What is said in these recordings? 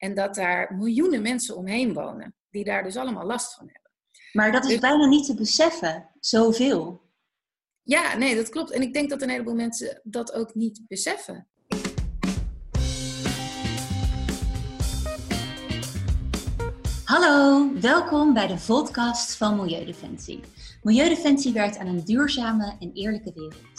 En dat daar miljoenen mensen omheen wonen, die daar dus allemaal last van hebben. Maar dat is Dus- bijna niet te beseffen, zoveel. Ja, nee, dat klopt. En ik denk dat een heleboel mensen dat ook niet beseffen. Hallo, welkom bij de podcast van Milieudefensie. Milieudefensie werkt aan een duurzame en eerlijke wereld.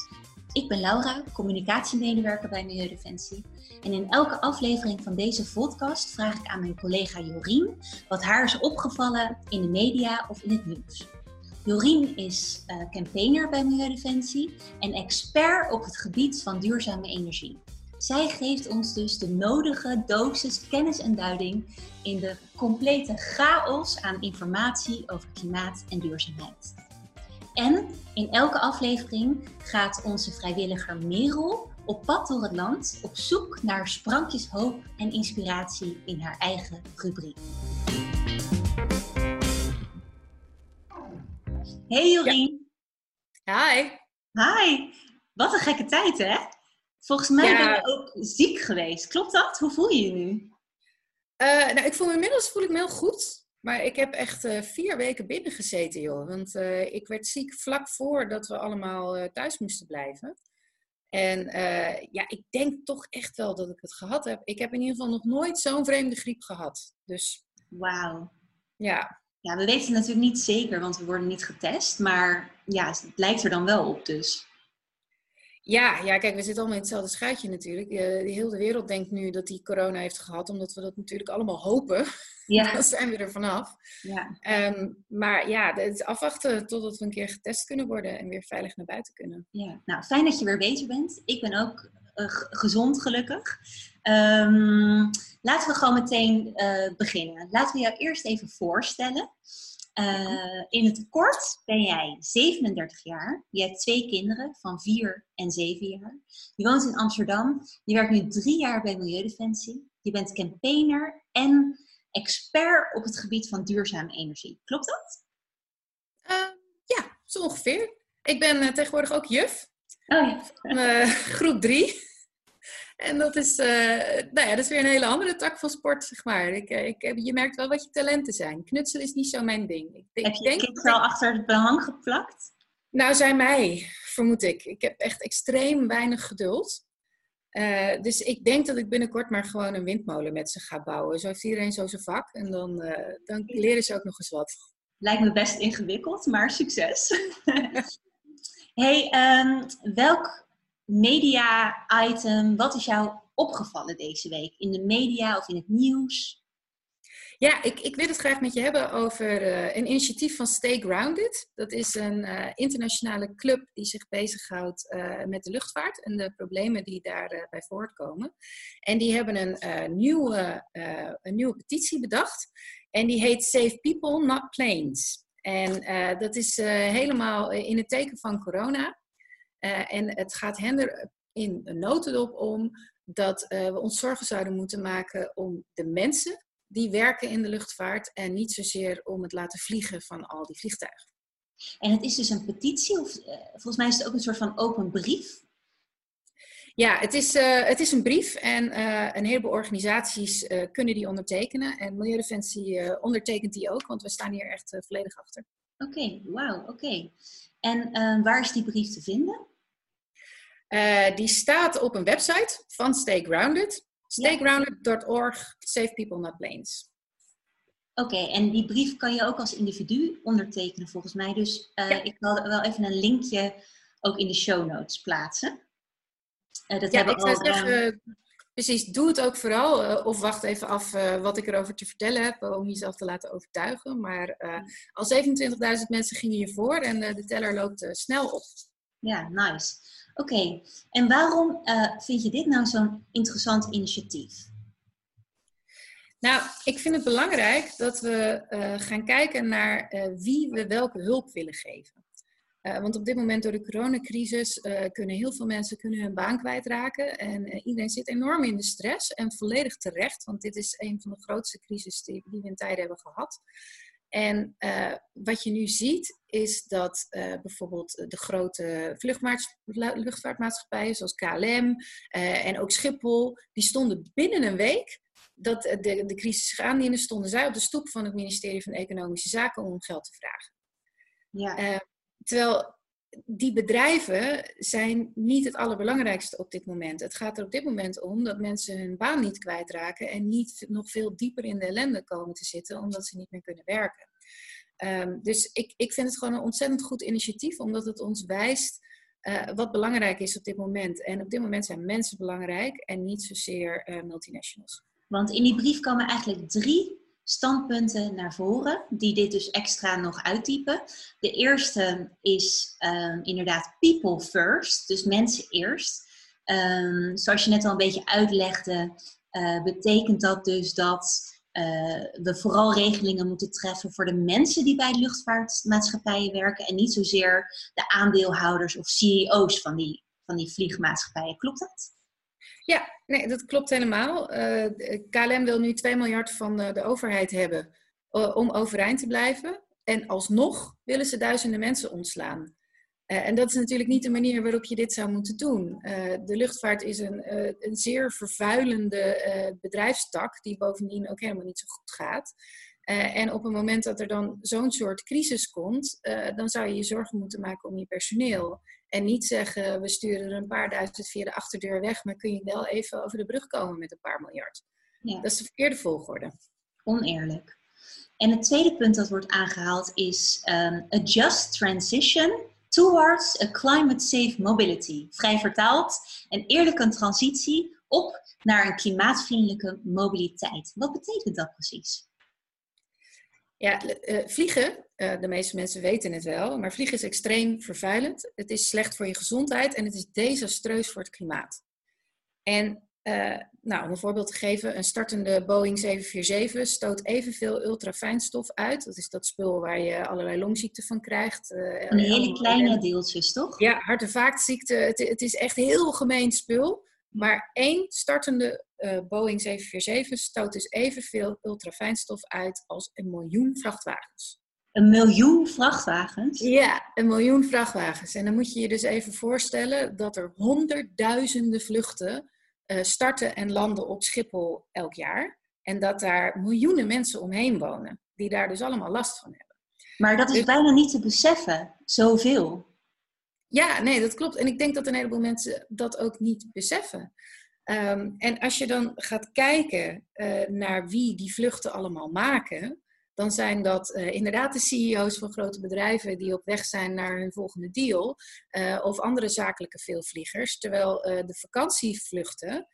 Ik ben Laura, communicatiemedewerker bij Milieudefensie. En in elke aflevering van deze podcast vraag ik aan mijn collega Jorien wat haar is opgevallen in de media of in het nieuws. Jorien is eh, campaigner bij Milieudefensie en expert op het gebied van duurzame energie. Zij geeft ons dus de nodige dosis kennis en duiding in de complete chaos aan informatie over klimaat en duurzaamheid. En in elke aflevering gaat onze vrijwilliger Merel op pad door het land op zoek naar sprankjes hoop en inspiratie in haar eigen rubriek. Hey Jorien. Hi. Hi. Wat een gekke tijd hè? Volgens mij Ja. ben je ook ziek geweest. Klopt dat? Hoe voel je je nu? Eh, nou, ik voel me inmiddels voel ik me heel goed. Maar ik heb echt eh, vier weken binnen gezeten, joh. Want eh, ik werd ziek vlak voordat we allemaal eh, thuis moesten blijven. En ja, ik denk toch echt wel dat ik het gehad heb. Ik heb in ieder geval nog nooit zo'n vreemde griep gehad. Dus Wauw. ja, Ja, we weten het natuurlijk niet zeker, want we worden niet getest. Maar ja, het lijkt er dan wel op dus. Ja, ja, kijk, we zitten allemaal in hetzelfde schuitje natuurlijk. Eh, de hele wereld denkt nu dat die corona heeft gehad, omdat we dat natuurlijk allemaal hopen. Ja. Dan zijn we er vanaf. ja. Ehm, maar ja, het is afwachten totdat we een keer getest kunnen worden en weer veilig naar buiten kunnen. ja. Nou, fijn dat je weer beter bent. Ik ben ook eh, gezond, gelukkig. Ehm, laten we gewoon meteen eh, beginnen. Laten we jou eerst even voorstellen. Eh, in het kort ben jij 37 jaar. Je hebt twee kinderen van 4 en 7 jaar. Je woont in Amsterdam. Je werkt nu drie jaar bij Milieudefensie. Je bent campaigner en expert op het gebied van duurzame energie. Klopt dat? Ehm, ja, zo ongeveer. Ik ben eh, tegenwoordig ook juf, Oh ja. van, eh, groep 3. En dat is, eh, nou ja, dat is weer een hele andere tak van sport, zeg maar. Ik, eh, ik, heb- je merkt wel wat je talenten zijn. Knutselen is niet zo mijn ding. Ik, ik Heb je denk, kids al achter het behang geplakt? Nou, zijn mij, vermoed ik. Ik heb echt extreem weinig geduld. Eh, dus ik denk dat ik binnenkort maar gewoon een windmolen met ze ga bouwen. Zo heeft iedereen zo zijn vak. En dan, eh, dan leren ze ook nog eens wat. Lijkt me best ingewikkeld, maar succes. hey, ehm, welk media-item, wat is jou opgevallen deze week? In de media of in het nieuws? Ja, ik, ik wil het graag met je hebben over eh, een initiatief van Stay Grounded. Dat is een eh, internationale club die zich bezighoudt eh, met de luchtvaart en de problemen die daarbij bij voortkomen. En die hebben een, nieuwe, een nieuwe petitie bedacht. En die heet Save People, Not Planes. En dat is helemaal in het teken van corona. Eh, en het gaat hen er in een notendop om dat eh, we ons zorgen zouden moeten maken om de mensen die werken in de luchtvaart en niet zozeer om het laten vliegen van al die vliegtuigen. En het is dus een petitie, of eh, volgens mij is het ook een soort van open brief. Ja, het is, het is een brief en een heleboel organisaties kunnen die ondertekenen. En Milieudefensie ondertekent die ook, want we staan hier echt volledig achter. Oké, wauw, oké. En waar is die brief te vinden? Eh, die staat op een website van Stay Grounded. Staygrounded.org, Save People Not Planes. Oké, en die brief kan je ook als individu ondertekenen volgens mij. Dus eh, Ja. ik wil wel even een linkje ook in de show notes plaatsen. Eh, dat Ja, ik zou zeggen, precies, doe het ook vooral. of wacht even af wat ik erover te vertellen heb, om jezelf te laten overtuigen. Maar al 27.000 mensen gingen hiervoor en de teller loopt snel op. Ja, nice. Oké, en waarom eh, vind je dit nou zo'n interessant initiatief? Nou, ik vind het belangrijk dat we eh, gaan kijken naar eh, wie we welke hulp willen geven. Want op dit moment door de coronacrisis kunnen heel veel mensen kunnen hun baan kwijtraken. En iedereen zit enorm in de stress en volledig terecht. Want dit is een van de grootste crises die, die we in tijden hebben gehad. En wat je nu ziet is dat eh, bijvoorbeeld de grote luchtvaartmaatschappijen zoals KLM eh, en ook Schiphol, die stonden binnen een week dat de, de crisis gaande stonden zij op de stoep van het ministerie van Economische Zaken om geld te vragen. Ja. Uh, terwijl die bedrijven zijn niet het allerbelangrijkste op dit moment. Het gaat er op dit moment om dat mensen hun baan niet kwijtraken en niet nog veel dieper in de ellende komen te zitten omdat ze niet meer kunnen werken. Um, dus ik, ik vind het gewoon een ontzettend goed initiatief, omdat het ons wijst uh, wat belangrijk is op dit moment. En op dit moment zijn mensen belangrijk en niet zozeer uh, multinationals. Want in die brief komen eigenlijk drie standpunten naar voren, die dit dus extra nog uittypen. De eerste is um, inderdaad people first, dus mensen eerst. Um, zoals je net al een beetje uitlegde, uh, betekent dat dus dat uh, we vooral regelingen moeten treffen voor de mensen die bij luchtvaartmaatschappijen werken en niet zozeer de aandeelhouders of CEO's van die, van die vliegmaatschappijen. Klopt dat? Ja, nee, dat klopt helemaal. Eh, KLM wil nu 2 miljard van de, overheid hebben uh, om overeind te blijven. En alsnog willen ze duizenden mensen ontslaan. Uh, en dat is natuurlijk niet de manier waarop je dit zou moeten doen. de luchtvaart is een, een zeer vervuilende bedrijfstak, die bovendien ook helemaal niet zo goed gaat. en op het moment dat er dan zo'n soort crisis komt, dan zou je je zorgen moeten maken om je personeel. En niet zeggen, we sturen er een paar duizend via de achterdeur weg, maar kun je wel even over de brug komen met een paar miljard. Ja. Dat is de verkeerde volgorde. Oneerlijk. En het tweede punt dat wordt aangehaald is um, a just transition towards a climate safe mobility. Vrij vertaald, een eerlijke transitie op naar een klimaatvriendelijke mobiliteit. Wat betekent dat precies? Ja, uh, vliegen, uh, de meeste mensen weten het wel, maar vliegen is extreem vervuilend. Het is slecht voor je gezondheid en het is desastreus voor het klimaat. En uh, nou, om een voorbeeld te geven, een startende Boeing 747 stoot evenveel ultrafijnstof uit. Dat is dat spul waar je allerlei longziekten van krijgt. Uh, hele kleine deeltjes, toch? Ja, hart- en vaatziekten. Het, het, is echt heel gemeen spul. Maar één startende uh, Boeing 747 stoot dus evenveel ultrafijnstof uit als een miljoen vrachtwagens. Een miljoen vrachtwagens? Ja, een miljoen vrachtwagens. En dan moet je je dus even voorstellen dat er honderdduizenden vluchten starten en landen op Schiphol elk jaar. En dat daar miljoenen mensen omheen wonen, die daar dus allemaal last van hebben. Maar dat is dus, bijna niet te beseffen, zoveel. Ja, nee, dat klopt. En ik denk dat een heleboel mensen dat ook niet beseffen. Um, en als je dan gaat kijken uh, naar wie die vluchten allemaal maken, dan zijn dat uh, inderdaad de CEO's van grote bedrijven die op weg zijn naar hun volgende deal, uh, of andere zakelijke veelvliegers. Terwijl de vakantievluchten,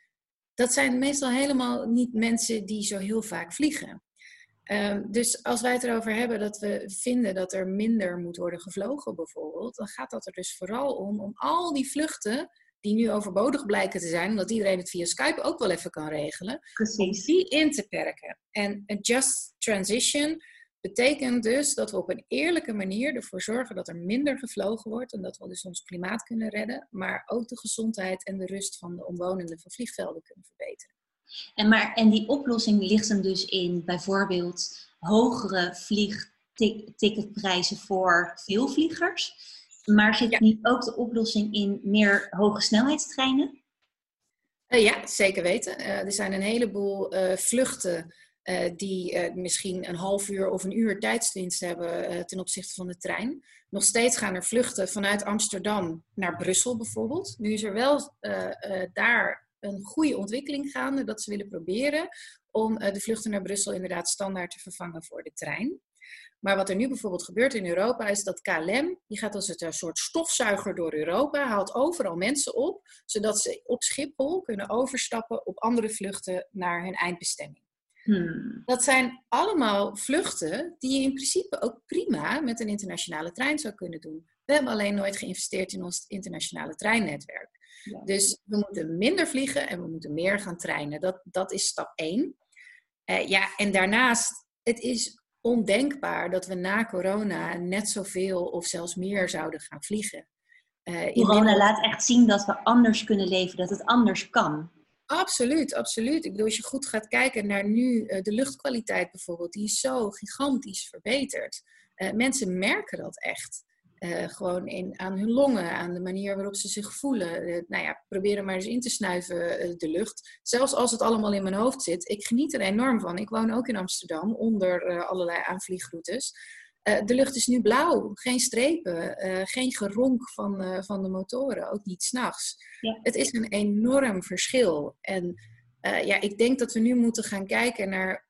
dat zijn meestal helemaal niet mensen die zo heel vaak vliegen. Um, dus als wij het erover hebben dat we vinden dat er minder moet worden gevlogen bijvoorbeeld, dan gaat dat er dus vooral om, om al die vluchten die nu overbodig blijken te zijn, omdat iedereen het via Skype ook wel even kan regelen, Precies. om die in te perken. En een just transition betekent dus dat we op een eerlijke manier ervoor zorgen dat er minder gevlogen wordt en dat we dus ons klimaat kunnen redden, maar ook de gezondheid en de rust van de omwonenden van vliegvelden kunnen verbeteren. En, maar, en die oplossing ligt hem dus in bijvoorbeeld hogere vliegticketprijzen voor veelvliegers. Maar zit niet ook de oplossing in meer hoge snelheidstreinen? Uh, ja, zeker weten. Uh, er zijn een heleboel uh, vluchten die misschien een half uur of een uur tijdswinst hebben ten opzichte van de trein. Nog steeds gaan er vluchten vanuit Amsterdam naar Brussel bijvoorbeeld. Nu is er wel daar een goede ontwikkeling gaande dat ze willen proberen om eh, de vluchten naar Brussel inderdaad standaard te vervangen voor de trein. Maar wat er nu bijvoorbeeld gebeurt in Europa is dat KLM, die gaat als een soort stofzuiger door Europa, haalt overal mensen op, zodat ze op Schiphol kunnen overstappen op andere vluchten naar hun eindbestemming. Hmm. Dat zijn allemaal vluchten die je in principe ook prima met een internationale trein zou kunnen doen. We hebben alleen nooit geïnvesteerd in ons internationale treinnetwerk. Dus we moeten minder vliegen en we moeten meer gaan trainen. Dat, dat is stap 1. Uh, eh, ja, en daarnaast, het is ondenkbaar dat we na corona net zoveel of zelfs meer zouden gaan vliegen. Uh, corona laat echt zien dat we anders kunnen leven, dat het anders kan. Absoluut, absoluut. Ik bedoel, als je goed gaat kijken naar nu uh, de luchtkwaliteit bijvoorbeeld, die is zo gigantisch verbeterd. mensen merken dat echt. Uh, gewoon in, aan hun longen, aan de manier waarop ze zich voelen. Uh, nou ja, proberen maar eens in te snuiven uh, de lucht. Zelfs als het allemaal in mijn hoofd zit. Ik geniet er enorm van. Ik woon ook in Amsterdam onder allerlei aanvliegroutes. de lucht is nu blauw, geen strepen, geen geronk van, van de motoren, ook niet s'nachts. Ja. Het is een enorm verschil. En ja, ik denk dat we nu moeten gaan kijken naar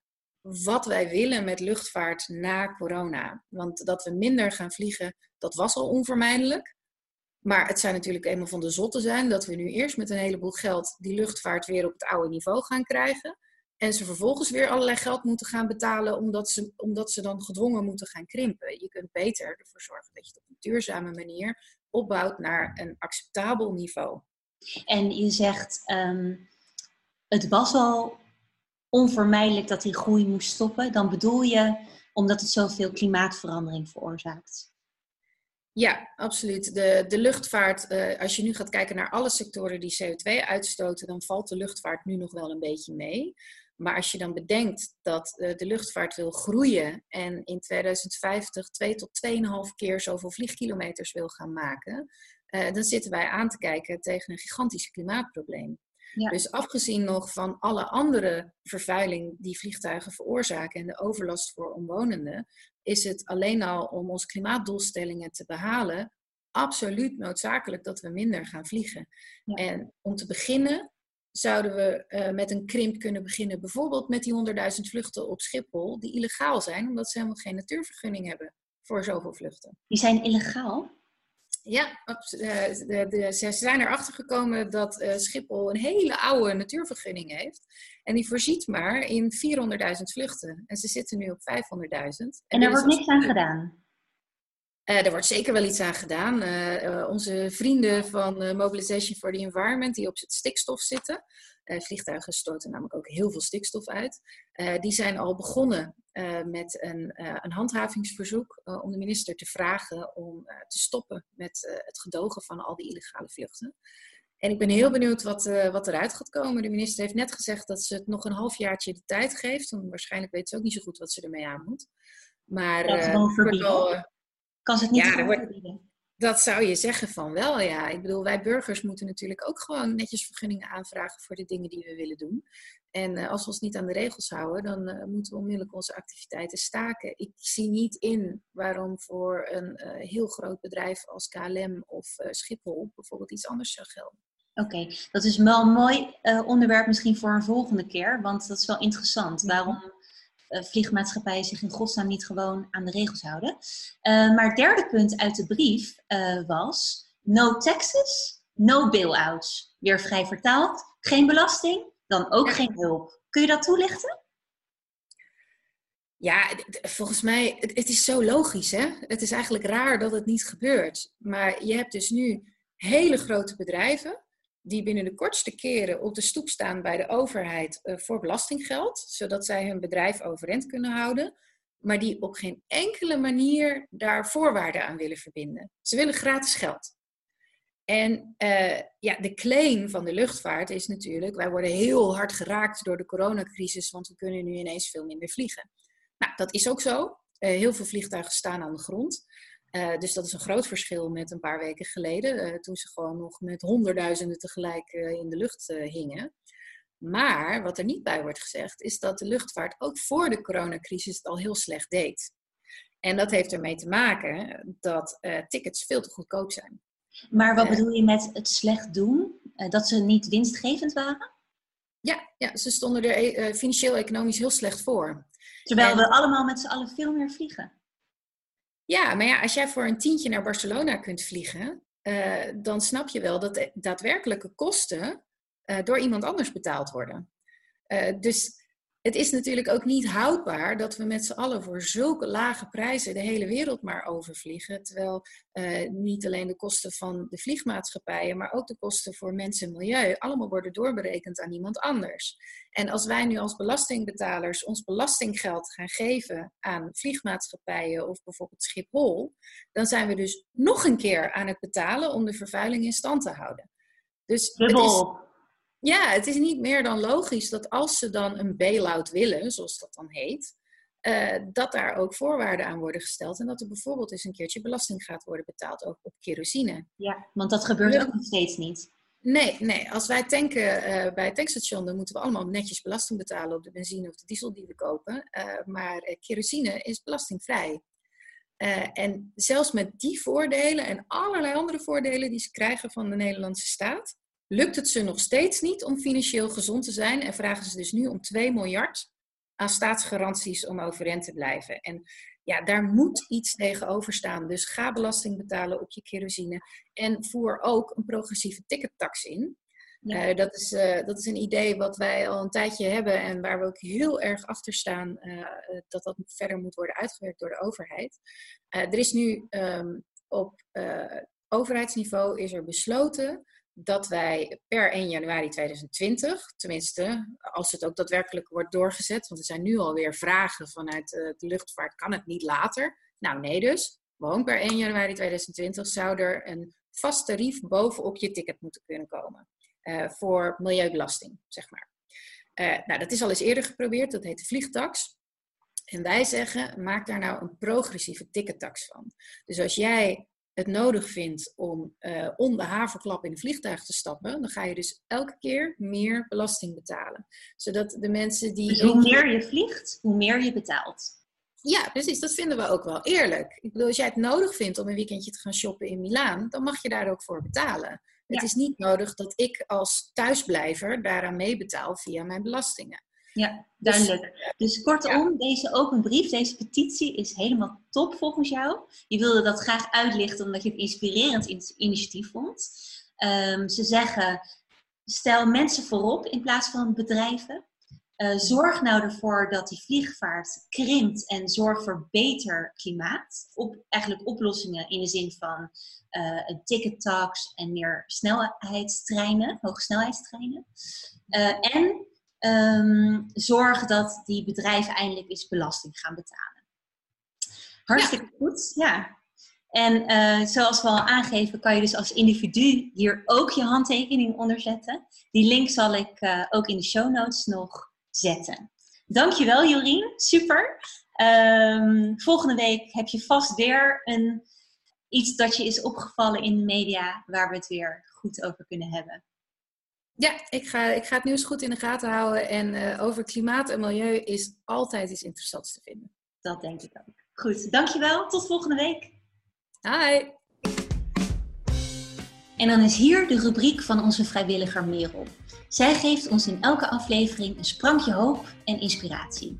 wat wij willen met luchtvaart na corona. Want dat we minder gaan vliegen, dat was al onvermijdelijk. Maar het zou natuurlijk eenmaal van de zotte zijn dat we nu eerst met een heleboel geld die luchtvaart weer op het oude niveau gaan krijgen. En ze vervolgens weer allerlei geld moeten gaan betalen omdat ze, omdat ze dan gedwongen moeten gaan krimpen. Je kunt beter ervoor zorgen dat je het op een duurzame manier opbouwt naar een acceptabel niveau. En je zegt, um, het was al onvermijdelijk dat die groei moest stoppen, dan bedoel je omdat het zoveel klimaatverandering veroorzaakt. Ja, absoluut. De, de luchtvaart, uh, als je nu gaat kijken naar alle sectoren die CO2 uitstoten, dan valt de luchtvaart nu nog wel een beetje mee. Maar als je dan bedenkt dat uh, de luchtvaart wil groeien en in 2050 2 tot 2,5 keer zoveel vliegkilometers wil gaan maken, uh, dan zitten wij aan te kijken tegen een gigantisch klimaatprobleem. Dus afgezien nog van alle andere vervuiling die vliegtuigen veroorzaken en de overlast voor omwonenden, is het alleen al om onze klimaatdoelstellingen te behalen absoluut noodzakelijk dat we minder gaan vliegen. En om te beginnen zouden we uh, met een krimp kunnen beginnen, bijvoorbeeld met die 100.000 vluchten op Schiphol, die illegaal zijn, omdat ze helemaal geen natuurvergunning hebben voor zoveel vluchten. Die zijn illegaal? Ja, eh, de, de, ze zijn erachter gekomen dat uh, Schiphol een hele oude natuurvergunning heeft. En die voorziet maar in 400.000 vluchten. En ze zitten nu op 500.000. En, en er wordt niks aan gedaan? Uh, er wordt zeker wel iets aan gedaan. onze vrienden van Mobilization for the Environment, die op het stikstof zitten, uh, vliegtuigen stoten namelijk ook heel veel stikstof uit. Uh, die zijn al begonnen uh, met een, een handhavingsverzoek om de minister te vragen om te stoppen met het gedogen van al die illegale vluchten. En ik ben heel benieuwd wat, wat eruit gaat komen. De minister heeft net gezegd dat ze het nog een halfjaartje de tijd geeft. Want waarschijnlijk weet ze ook niet zo goed wat ze ermee aan moet. Maar dat gewoon verbieden. Kan ze het niet ja? Dat zou je zeggen van wel, ja. Ik bedoel, wij burgers moeten natuurlijk ook gewoon netjes vergunningen aanvragen voor de dingen die we willen doen. En uh, als we ons niet aan de regels houden, dan uh, moeten we onmiddellijk onze activiteiten staken. Ik zie niet in waarom voor een uh, heel groot bedrijf als KLM of Schiphol bijvoorbeeld iets anders zou gelden. Oké, dat is wel een mooi onderwerp misschien voor een volgende keer, want dat is wel interessant. Waarom uh, vliegmaatschappijen zich in godsnaam niet gewoon aan de regels houden. Uh, maar het derde punt uit de brief uh, was no taxes, no bailouts. Weer vrij vertaald, geen belasting, dan ook geen hulp. Kun je dat toelichten? Ja, volgens mij, het, het is zo logisch hè. Het is eigenlijk raar dat het niet gebeurt. Maar je hebt dus nu hele grote bedrijven die binnen de kortste keren op de stoep staan bij de overheid uh, voor belastinggeld, zodat zij hun bedrijf overeind kunnen houden, maar die op geen enkele manier daar voorwaarden aan willen verbinden. Ze willen gratis geld. En uh, ja, de claim van de luchtvaart is natuurlijk, wij worden heel hard geraakt door de coronacrisis, want we kunnen nu ineens veel minder vliegen. Nou, dat is ook zo. Uh, heel veel vliegtuigen staan aan de grond. Uh, dus dat is een groot verschil met een paar weken geleden, uh, toen ze gewoon nog met honderdduizenden tegelijk uh, in de lucht hingen. Maar wat er niet bij wordt gezegd, is dat de luchtvaart ook voor de coronacrisis het al heel slecht deed. En dat heeft ermee te maken dat tickets veel te goedkoop zijn. Maar wat bedoel je met het slecht doen? dat ze niet winstgevend waren? Ja, ja ze stonden er financieel-economisch heel slecht voor. Terwijl we allemaal met z'n allen veel meer vliegen. Ja, maar ja, als jij voor een tientje naar Barcelona kunt vliegen, uh, dan snap je wel dat de daadwerkelijke kosten uh, door iemand anders betaald worden. Uh, dus het is natuurlijk ook niet houdbaar dat we met z'n allen voor zulke lage prijzen de hele wereld maar overvliegen. Terwijl uh, niet alleen de kosten van de vliegmaatschappijen, maar ook de kosten voor mensen en milieu allemaal worden doorberekend aan iemand anders. En als wij nu als belastingbetalers ons belastinggeld gaan geven aan vliegmaatschappijen of bijvoorbeeld Schiphol, dan zijn we dus nog een keer aan het betalen om de vervuiling in stand te houden. Dus ja, het is niet meer dan logisch dat als ze dan een bail-out willen, zoals dat dan heet, dat daar ook voorwaarden aan worden gesteld. En dat er bijvoorbeeld eens een keertje belasting gaat worden betaald ook op kerosine. Ja, want dat gebeurt ook nog steeds niet. Nee, nee. Als wij tanken uh, bij het tankstation, dan moeten we allemaal netjes belasting betalen op de benzine of de diesel die we kopen. Uh, maar kerosine is belastingvrij. en zelfs met die voordelen en allerlei andere voordelen die ze krijgen van de Nederlandse staat, lukt het ze nog steeds niet om financieel gezond te zijn en vragen ze dus nu om 2 miljard aan staatsgaranties om overeind te blijven. En ja, daar moet iets tegenover staan. Dus ga belasting betalen op je kerosine en voer ook een progressieve tickettax in. Uh, dat, is, uh, dat is een idee wat wij al een tijdje hebben en waar we ook heel erg achter staan uh, dat dat verder moet worden uitgewerkt door de overheid. er is nu um, op overheidsniveau is er besloten dat wij per 1 januari 2020, tenminste als het ook daadwerkelijk wordt doorgezet, want er zijn nu alweer vragen vanuit de luchtvaart, kan het niet later? Nou nee dus, gewoon per 1 januari 2020 zou er een vast tarief bovenop je ticket moeten kunnen komen uh, voor milieubelasting, zeg maar. Uh, nou, dat is al eens eerder geprobeerd, dat heet de vliegtax. En wij zeggen, maak daar nou een progressieve tickettax van. Dus als jij het nodig vindt om uh, om de haverklap in een vliegtuig te stappen, dan ga je dus elke keer meer belasting betalen. Zodat de mensen die. Dus hoe meer je vliegt, hoe meer je betaalt. Ja, precies. Dat vinden we ook wel eerlijk. Ik bedoel, als jij het nodig vindt om een weekendje te gaan shoppen in Milaan, dan mag je daar ook voor betalen. Het is niet nodig dat ik als thuisblijver daaraan meebetaal via mijn belastingen. Ja, dus, duidelijk. Dus, kortom, deze open brief, deze petitie is helemaal top volgens jou. Je wilde dat graag uitlichten omdat je het inspirerend initiatief vond. Um, ze zeggen, stel mensen voorop in plaats van bedrijven. Uh, zorg nou ervoor dat die vliegvaart krimpt en zorg voor beter klimaat. Op, eigenlijk oplossingen in de zin van uh, een ticket tax en meer snelheidstreinen, hoogsnelheidstreinen. Uh, en um, zorg dat die bedrijven eindelijk eens belasting gaan betalen. Hartstikke goed, ja. En uh, zoals we al aangeven, kan je dus als individu hier ook je handtekening onder zetten. Die link zal ik uh, ook in de show notes nog zetten. Dankjewel Jorien, super. Um, volgende week heb je vast weer een, iets dat je is opgevallen in de media waar we het weer goed over kunnen hebben. Ja, ik ga, ik ga het nieuws goed in de gaten houden. En uh, over klimaat en milieu is altijd iets interessants te vinden. Dat denk ik ook. Goed, dankjewel. Tot volgende week. Hi. En dan is hier de rubriek van onze vrijwilliger Merel. Zij geeft ons in elke aflevering een sprankje hoop en inspiratie.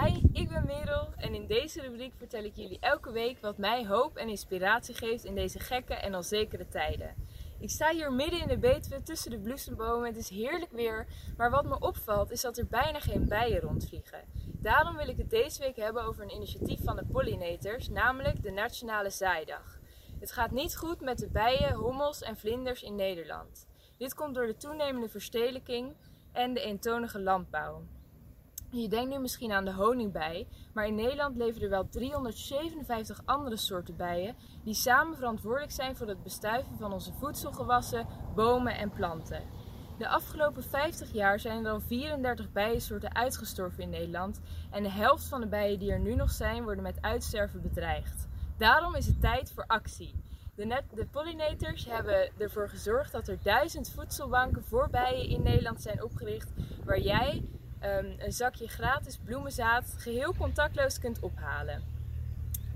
Hi, ik ben Merel en in deze rubriek vertel ik jullie elke week wat mij hoop en inspiratie geeft in deze gekke en onzekere tijden. Ik sta hier midden in de Betuwe tussen de bloesembomen. Het is heerlijk weer, maar wat me opvalt is dat er bijna geen bijen rondvliegen. Daarom wil ik het deze week hebben over een initiatief van de pollinators, namelijk de Nationale Zaaidag. Het gaat niet goed met de bijen, hommels en vlinders in Nederland. Dit komt door de toenemende verstedelijking en de eentonige landbouw. Je denkt nu misschien aan de honingbij, maar in Nederland leven er wel 357 andere soorten bijen die samen verantwoordelijk zijn voor het bestuiven van onze voedselgewassen, bomen en planten. De afgelopen 50 jaar zijn er al 34 bijensoorten uitgestorven in Nederland en de helft van de bijen die er nu nog zijn worden met uitsterven bedreigd. Daarom is het tijd voor actie. De, de pollinators hebben ervoor gezorgd dat er duizend voedselbanken voor bijen in Nederland zijn opgericht waar jij um, een zakje gratis bloemenzaad geheel contactloos kunt ophalen.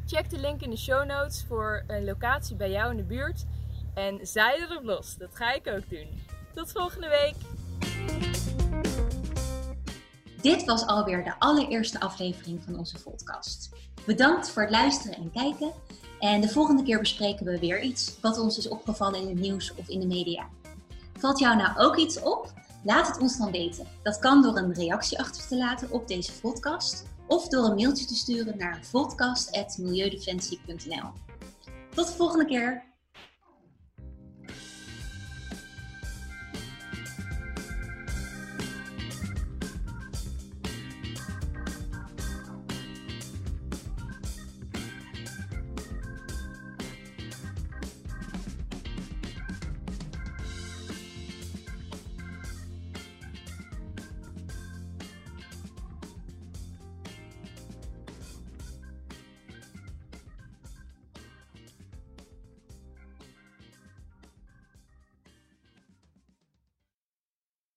Check de link in de show notes voor een locatie bij jou in de buurt en zaai erop los. Dat ga ik ook doen. Tot volgende week! Dit was alweer de allereerste aflevering van onze podcast. Bedankt voor het luisteren en kijken. En de volgende keer bespreken we weer iets wat ons is opgevallen in het nieuws of in de media. Valt jou nou ook iets op? Laat het ons dan weten. Dat kan door een reactie achter te laten op deze podcast of door een mailtje te sturen naar podcast.milieudefensie.nl. Tot de volgende keer!